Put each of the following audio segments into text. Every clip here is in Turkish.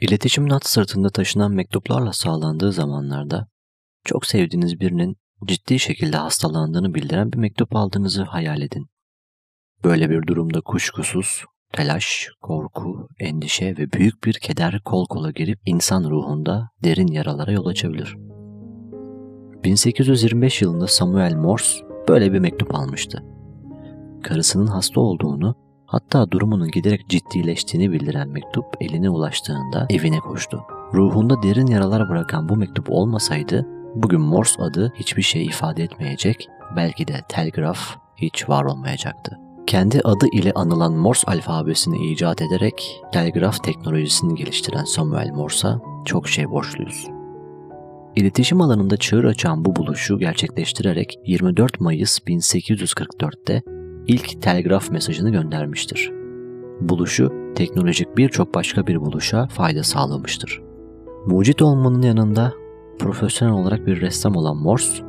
İletişimin at sırtında taşınan mektuplarla sağlandığı zamanlarda çok sevdiğiniz birinin ciddi şekilde hastalandığını bildiren bir mektup aldığınızı hayal edin. Böyle bir durumda kuşkusuz telaş, korku, endişe ve büyük bir keder kol kola girip insan ruhunda derin yaralara yol açabilir. 1825 yılında Samuel Morse böyle bir mektup almıştı. Karısının hasta olduğunu Hatta durumunun giderek ciddileştiğini bildiren mektup eline ulaştığında evine koştu. Ruhunda derin yaralar bırakan bu mektup olmasaydı bugün Morse adı hiçbir şey ifade etmeyecek, belki de telgraf hiç var olmayacaktı. Kendi adı ile anılan Morse alfabesini icat ederek telgraf teknolojisini geliştiren Samuel Morse'a çok şey borçluyuz. İletişim alanında çığır açan bu buluşu gerçekleştirerek 24 Mayıs 1844'te ilk telgraf mesajını göndermiştir. Buluşu teknolojik birçok başka bir buluşa fayda sağlamıştır. Mucit olmanın yanında profesyonel olarak bir ressam olan Morse,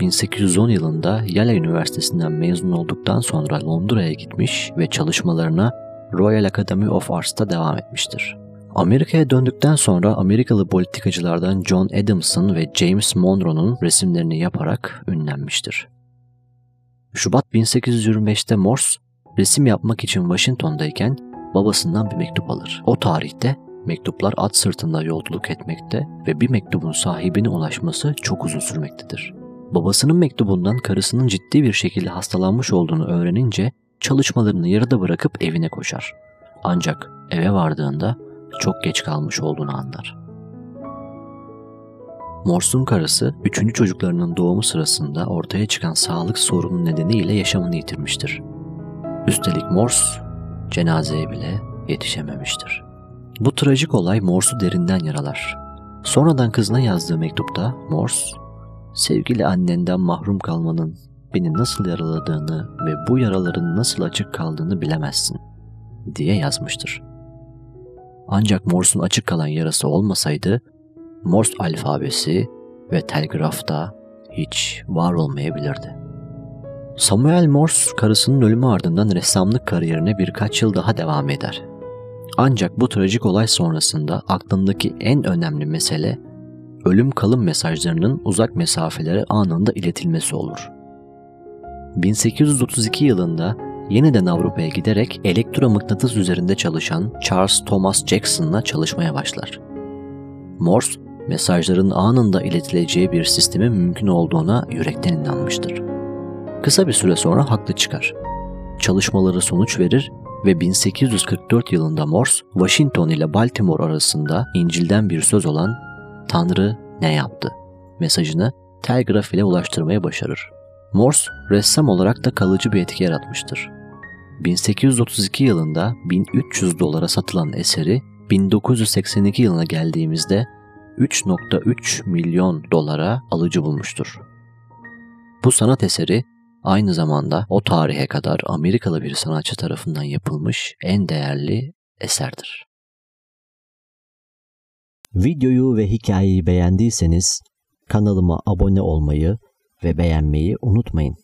1810 yılında Yale Üniversitesi'nden mezun olduktan sonra Londra'ya gitmiş ve çalışmalarına Royal Academy of Arts'ta devam etmiştir. Amerika'ya döndükten sonra Amerikalı politikacılardan John Adamson ve James Monroe'nun resimlerini yaparak ünlenmiştir. Şubat 1825'te Morse resim yapmak için Washington'dayken babasından bir mektup alır. O tarihte mektuplar at sırtında yolculuk etmekte ve bir mektubun sahibine ulaşması çok uzun sürmektedir. Babasının mektubundan karısının ciddi bir şekilde hastalanmış olduğunu öğrenince çalışmalarını yarıda bırakıp evine koşar. Ancak eve vardığında çok geç kalmış olduğunu anlar. Morse'un karısı üçüncü çocuklarının doğumu sırasında ortaya çıkan sağlık sorunu nedeniyle yaşamını yitirmiştir. Üstelik Morse cenazeye bile yetişememiştir. Bu trajik olay Morse'u derinden yaralar. Sonradan kızına yazdığı mektupta Morse, sevgili annenden mahrum kalmanın beni nasıl yaraladığını ve bu yaraların nasıl açık kaldığını bilemezsin diye yazmıştır. Ancak Morse'un açık kalan yarası olmasaydı Morse alfabesi ve telgraf da hiç var olmayabilirdi. Samuel Morse karısının ölümü ardından ressamlık kariyerine birkaç yıl daha devam eder. Ancak bu trajik olay sonrasında aklındaki en önemli mesele ölüm kalım mesajlarının uzak mesafelere anında iletilmesi olur. 1832 yılında yeniden Avrupa'ya giderek elektromıknatıs üzerinde çalışan Charles Thomas Jackson'la çalışmaya başlar. Morse mesajların anında iletileceği bir sistemin mümkün olduğuna yürekten inanmıştır. Kısa bir süre sonra haklı çıkar. Çalışmaları sonuç verir ve 1844 yılında Morse, Washington ile Baltimore arasında İncil'den bir söz olan Tanrı ne yaptı mesajını telgraf ile ulaştırmaya başarır. Morse, ressam olarak da kalıcı bir etki yaratmıştır. 1832 yılında 1300 dolara satılan eseri 1982 yılına geldiğimizde 3.3 milyon dolara alıcı bulmuştur. Bu sanat eseri aynı zamanda o tarihe kadar Amerikalı bir sanatçı tarafından yapılmış en değerli eserdir. Videoyu ve hikayeyi beğendiyseniz kanalıma abone olmayı ve beğenmeyi unutmayın.